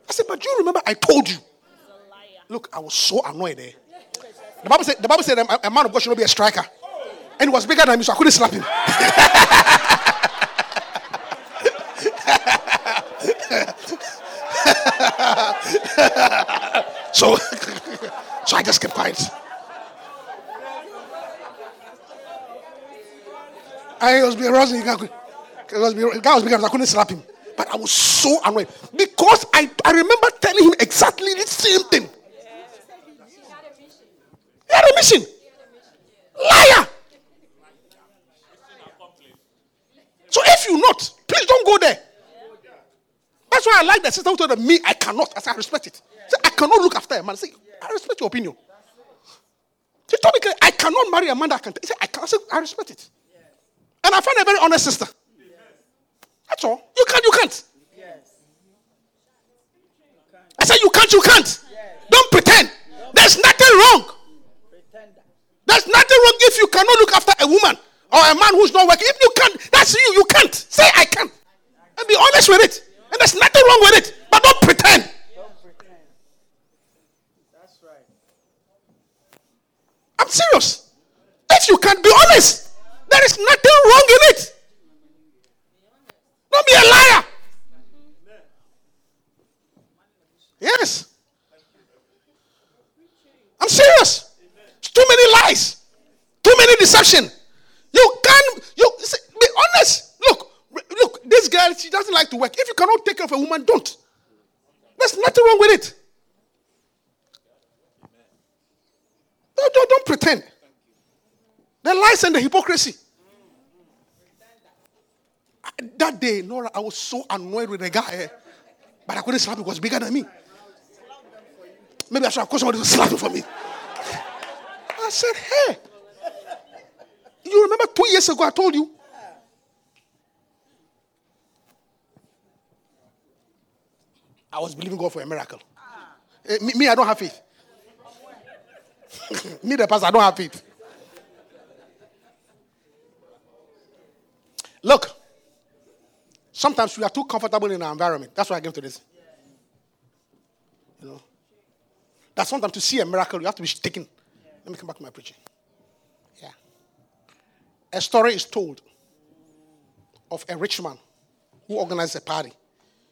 I said, but do you remember I told you? Look, I was so annoyed there. The Bible said, the Bible said a, a man of God should not be a striker. And he was bigger than me, so I couldn't slap him. *laughs* so, *laughs* so I just kept quiet. I was being aroused. The guy was being- the I couldn't slap him. But I was so annoyed because I, I remember telling him exactly the same thing. He had a mission. Liar. So if you not, please don't go there. That's why I like that sister who told me I cannot. I said I respect it. Say, I cannot look after a man. I say, I respect your opinion. She told me I cannot marry a man that. He said, I can. I said, I respect it. And I found a very honest sister. That's all. You can't, you can't. I said, you can't, you can't. Don't pretend. There's nothing wrong. Pretender. There's nothing wrong if you cannot look after a woman or a man who's not working. If you can't, that's you. You can't. Say, I can't And be honest with it. And there's nothing wrong with it. But don't pretend. Don't pretend. That's right. I'm serious. If you can't be honest, there is nothing wrong in it. Don't be a liar. Yes. I'm serious. It's too many lies, too many deception. You can't. You see, be honest. Look, look. This girl, she doesn't like to work. If you cannot take care of a woman, don't. There's nothing wrong with it. Don't, don't, don't pretend. The lies and the hypocrisy. That day, Nora, I was so annoyed with the guy, eh, but I couldn't slap him he was bigger than me. Maybe I should have called somebody to slap him for me. I said, hey, you remember two years ago I told you? I was believing God for a miracle. Eh, me, me, I don't have faith. *laughs* me, the pastor, I don't have faith. Look, sometimes we are too comfortable in our environment. That's why I came to this. You know, that sometimes to see a miracle, you have to be taken. Let me come back to my preaching. Yeah. A story is told of a rich man who organized a party.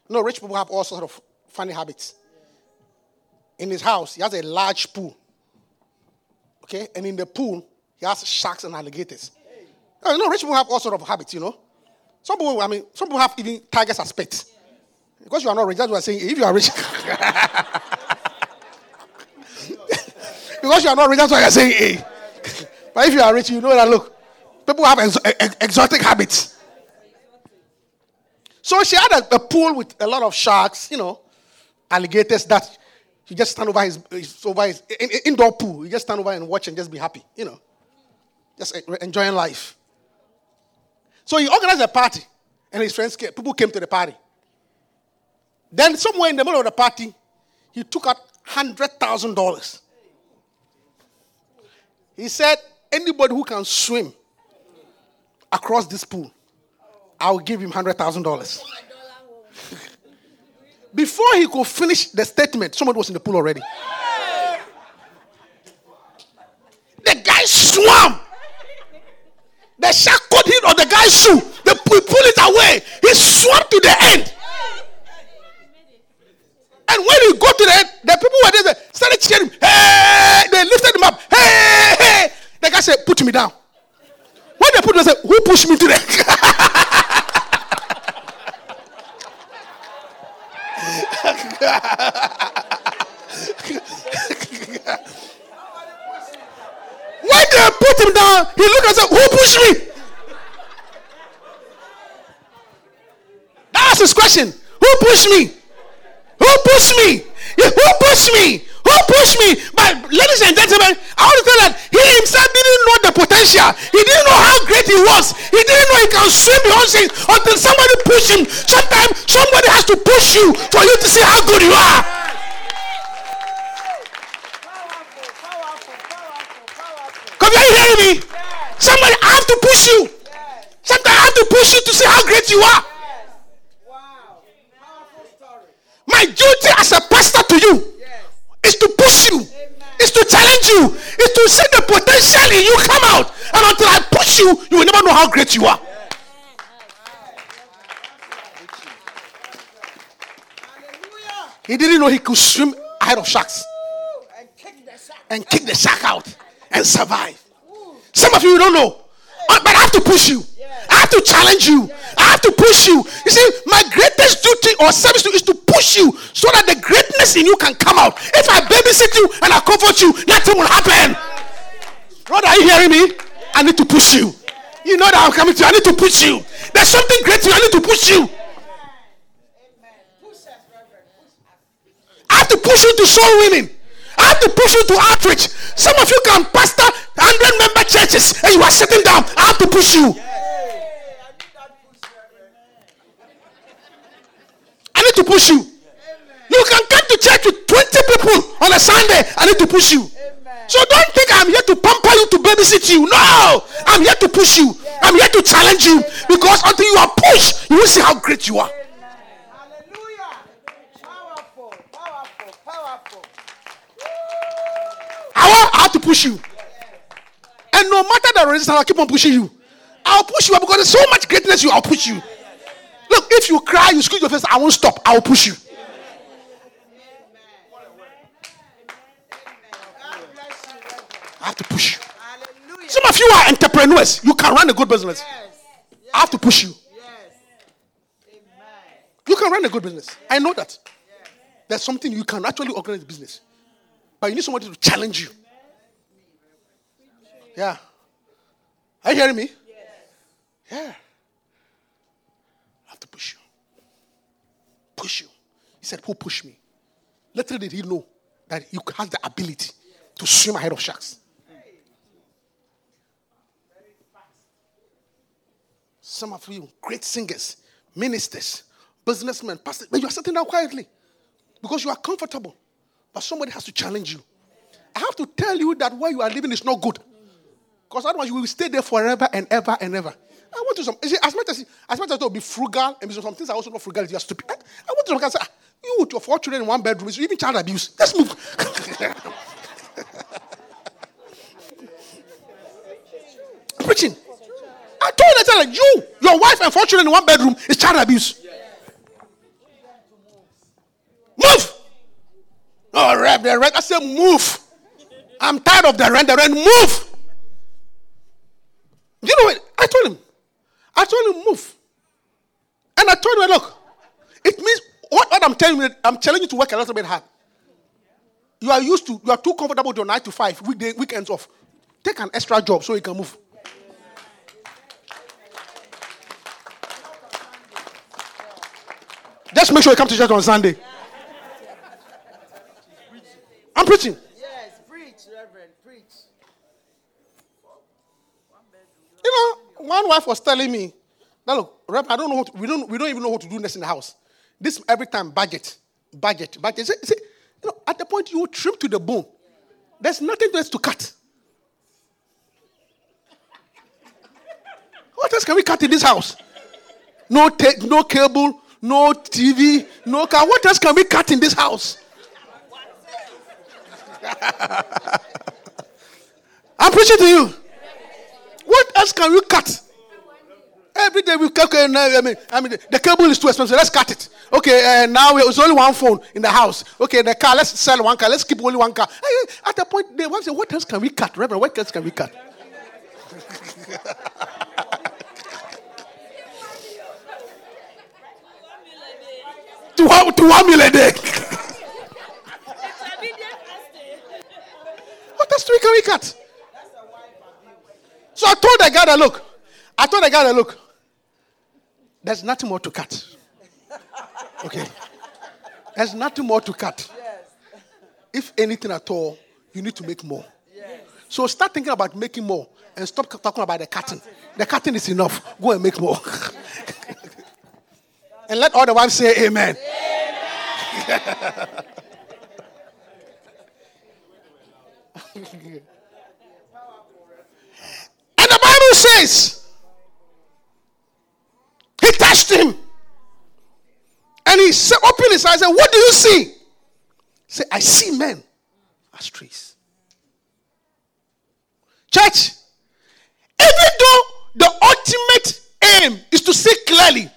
You know, rich people have all sorts of funny habits. In his house, he has a large pool. Okay? And in the pool, he has sharks and alligators. You know, rich people have all sorts of habits, you know. Some people, I mean, some people have even tigers as pets. Because you are not rich, that's what I'm saying. If you are rich, *laughs* because you are not rich, that's why you're saying A. *laughs* but if you are rich, you know that look, people have ex- ex- exotic habits. So she had a, a pool with a lot of sharks, you know, alligators that you just stand over his, his over his in, in- indoor pool. You just stand over and watch and just be happy, you know, just enjoying life. So he organized a party, and his friends came, people came to the party. Then somewhere in the middle of the party, he took out hundred thousand dollars. He said, "Anybody who can swim across this pool, I'll give him hundred thousand dollars." *laughs* Before he could finish the statement, somebody was in the pool already. The guy swam. The shark caught him on the guy's shoe. They pull, pull it away. He swam to the end. And when he got to the end, the people were there they started cheering. Hey! They lifted him up. Hey! Hey! The guy said, "Put me down." When they put him, they said, "Who pushed me to the?" when they put him down, he looked and said, "Who pushed me?" That was his question. Who pushed me? Who pushed me? Yeah, Who pushed me? Who don't push me. But ladies and gentlemen, I want to tell you that he himself didn't know the potential. He didn't know how great he was. He didn't know he can swim beyond things until somebody pushed him. Sometimes somebody has to push you for you to see how good you are. Powerful, powerful, powerful, powerful. Come are you hearing me? Somebody I have to push you. Sometimes I have to push you to see how great you are. Wow. Powerful story. My duty as a pastor to you is to push you, is to challenge you, is to see the potential in you come out. And until I push you, you will never know how great you are. Hallelujah. He didn't know he could swim ahead of sharks And kick the sack. and kick the shark and survive. Some of you don't know. Uh, But I have to push you. I have to challenge you. I have to push you. You see, my greatest duty or service is to push you so that the greatness in you can come out. If I babysit you and I comfort you, nothing will happen. Brother, are you hearing me? I need to push you. You know that I'm coming to you. I need to push you. There's something great to you. I need to push you. I have to push you to soul winning. I have to push you to outreach. Some of you can pastor 100 member churches and you are sitting down. I have to push you. I need to push you. You can come to church with 20 people on a Sunday. I need to push you. So don't think I'm here to pamper you to babysit you. No, I'm here to push you. I'm here to challenge you because until you are pushed, you will see how great you are. Hallelujah. Powerful, powerful, powerful. I want, I have to push you. And no matter the resistance, I'll keep on pushing you. I'll push you because there's so much greatness you, I'll push you. Look, if you cry, you squeeze your face, I won't stop. I'll push you. God bless you, Reverend. I have to push you. Hallelujah. Some of you are entrepreneurs. You can run a good business. I have to push you. Yes. You can run a good business. I know that. There's something you can actually organize business. But you need somebody to challenge you. Yeah. Are you hearing me? Yeah. I have to push you. Push you. He said, Who pushed me? Little did he know that you have the ability to swim ahead of sharks. Some of you, great singers, ministers, businessmen, pastors, but you are sitting down quietly because you are comfortable. But somebody has to challenge you. I have to tell you that where you are living is not good. Because otherwise you will stay there forever and ever and ever. I want to some see, as much as as much as to be frugal and some things are also not frugal, you are stupid. I, I want to some say, ah, you with your four children in one bedroom, is even child abuse. Let's move. *laughs* Preaching. I told her, like you, your wife and four children in one bedroom is child abuse. Move. Oh, rep, the rent. I said, move. I'm tired of the rent. The rent, move. You know what? I told him. I told him, move. And I told him, look, it means what, what I'm telling you, I'm telling you to work a little bit hard. You are used to, you are too comfortable with your nine to five, weekday, weekends off. Take an extra job so you can move. Just make sure you come to church on Sunday. I'm preaching. Yes. Preach, Reverend. Preach. You know, one wife was telling me that look, Rep, I don't know what we don't we don't even know what to do next in the house. This every time budget, budget, budget. See, see, you know, at the point you trim to the bone, there's nothing else to cut. What else can we cut in this house? No tape, no cable, no TV, no car. What else can we cut in this house? I'm preaching to you. What else can we cut? Every day we cut. I mean, I mean, the, cable is too expensive. Let's cut it. Okay, uh, now it's only one phone in the house. Okay, the car. Let's sell one car. Let's keep only one car. At the point, they want to say, "What else can we cut, Reverend? What else can we cut?" *laughs* to one, to one million a day. Else can we cut? So I told the guy that look, I told the guy that look, there's nothing more to cut. Okay. There's nothing more to cut. if anything at all, you need to make more. So start thinking about making more and stop talking about the cutting. The cutting is enough. Go and make more. *laughs* and let all the wives say amen. amen. *laughs* and the Bible says, He touched him. And he said, opened his eyes and said, What do you see? Say, I see men as trees. Church, even though the ultimate aim is to see clearly,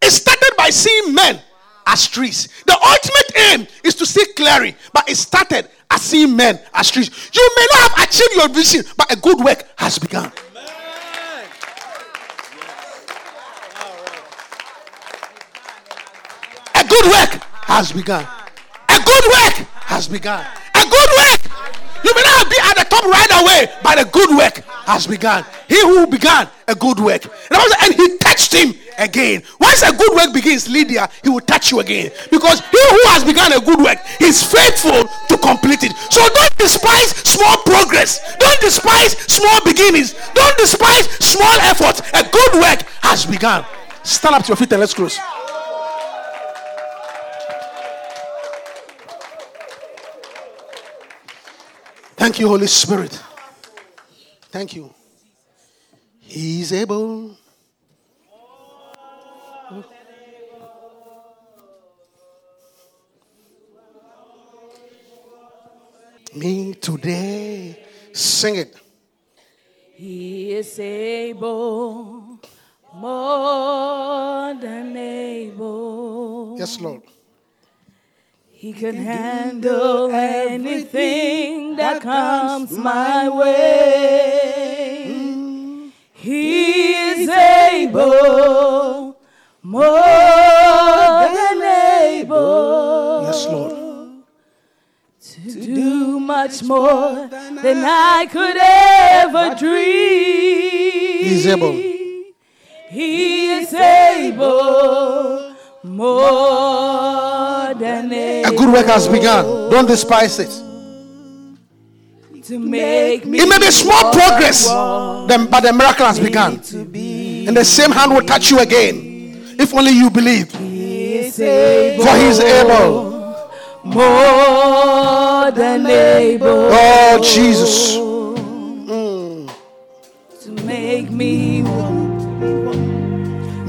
it started by seeing men as trees. The ultimate aim is to see clearly, but it started as seeing men as trees. You may not have achieved your vision, but a good work has begun. A good work has begun. A good work has begun. A good work. You may not be at the top right away, but a good work has begun. He who began a good work. And he touched him again. Once a good work begins, Lydia, he will touch you again. Because he who has begun a good work is faithful to complete it. So don't despise small progress. Don't despise small beginnings. Don't despise small efforts. A good work has begun. Stand up to your feet and let's close. Thank you, Holy Spirit. Thank you. He's able. Me today. Sing it. He is able, more than able. Yes, Lord. He can handle anything that comes my way. Mm-hmm. He is able, more than able. Yes, Lord. To do much more than I could ever dream. He's able. He is able, more than able. A good work has begun. Don't despise it. To make me It may be small progress, then- but the miracle has begun. And the same hand will touch you again. If only you believe. He is able, For he is able. More than able. Oh, Jesus. To make me one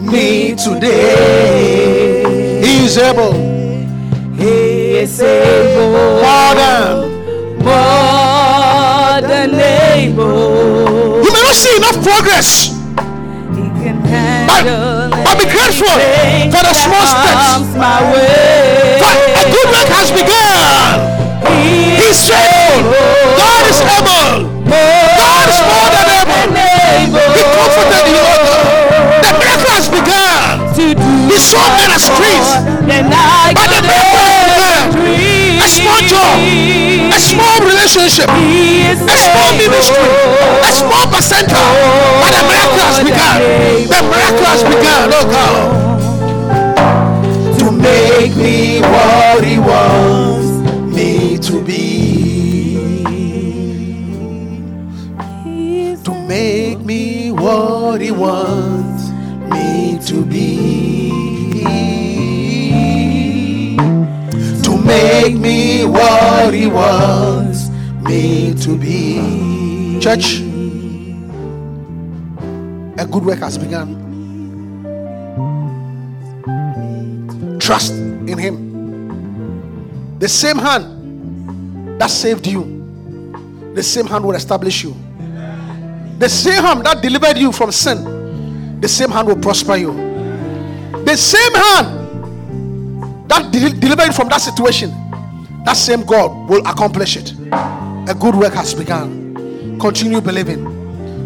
Me today. He is able. He is able, More than. more than able. You may not see enough progress. He can handle but be grateful for the small steps. my way. A good work has begun. He He's faithful. God is able. God is more than able. He comforted you. The miracle has begun. He saw men as trees. But the miracle has begun. A small job. A small relationship. A small ministry. A small percenter. But the miracle has begun. The miracle has begun. Oh God. Me what he wants me to be. To make me what he wants me to be. To make me what he wants me to be. Church, a good work has begun. Trust in him. The same hand that saved you, the same hand will establish you. The same hand that delivered you from sin, the same hand will prosper you. The same hand that de- delivered you from that situation, that same God will accomplish it. A good work has begun. Continue believing.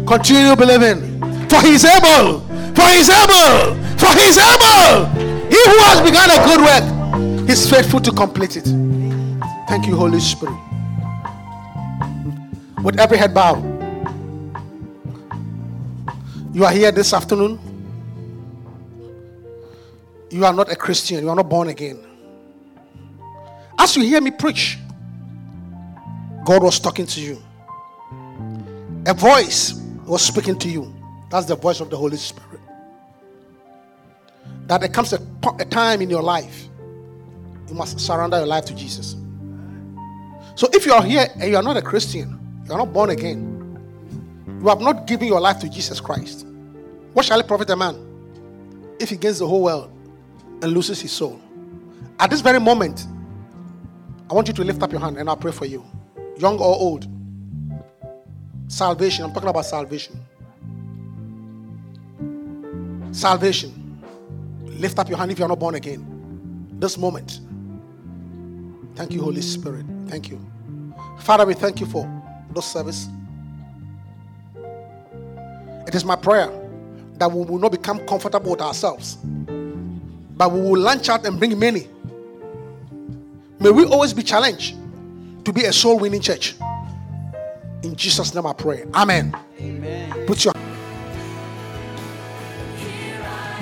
Continue believing. For he is able. For he is able. For he is able. He who has begun a good work is faithful to complete it. Thank you, Holy Spirit. With every head bowed, you are here this afternoon. You are not a Christian, you are not born again. As you hear me preach, God was talking to you. A voice was speaking to you. That's the voice of the Holy Spirit. That there comes a, a time in your life, you must surrender your life to Jesus. So if you are here and you are not a Christian, you are not born again, you have not given your life to Jesus Christ, what shall it profit a man if he gains the whole world and loses his soul? At this very moment, I want you to lift up your hand and I'll pray for you, young or old. Salvation, I'm talking about salvation. Salvation. Lift up your hand if you're not born again. This moment. Thank you, Holy Spirit. Thank you. Father, we thank you for this service. It is my prayer that we will not become comfortable with ourselves, but we will launch out and bring many. May we always be challenged to be a soul winning church. In Jesus' name I pray. Amen. Amen. Put your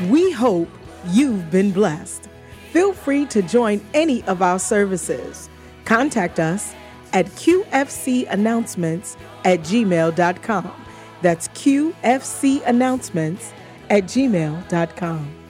We hope you've been blessed. Feel free to join any of our services. Contact us at qfcannouncements at gmail.com. That's qfcannouncements at gmail.com.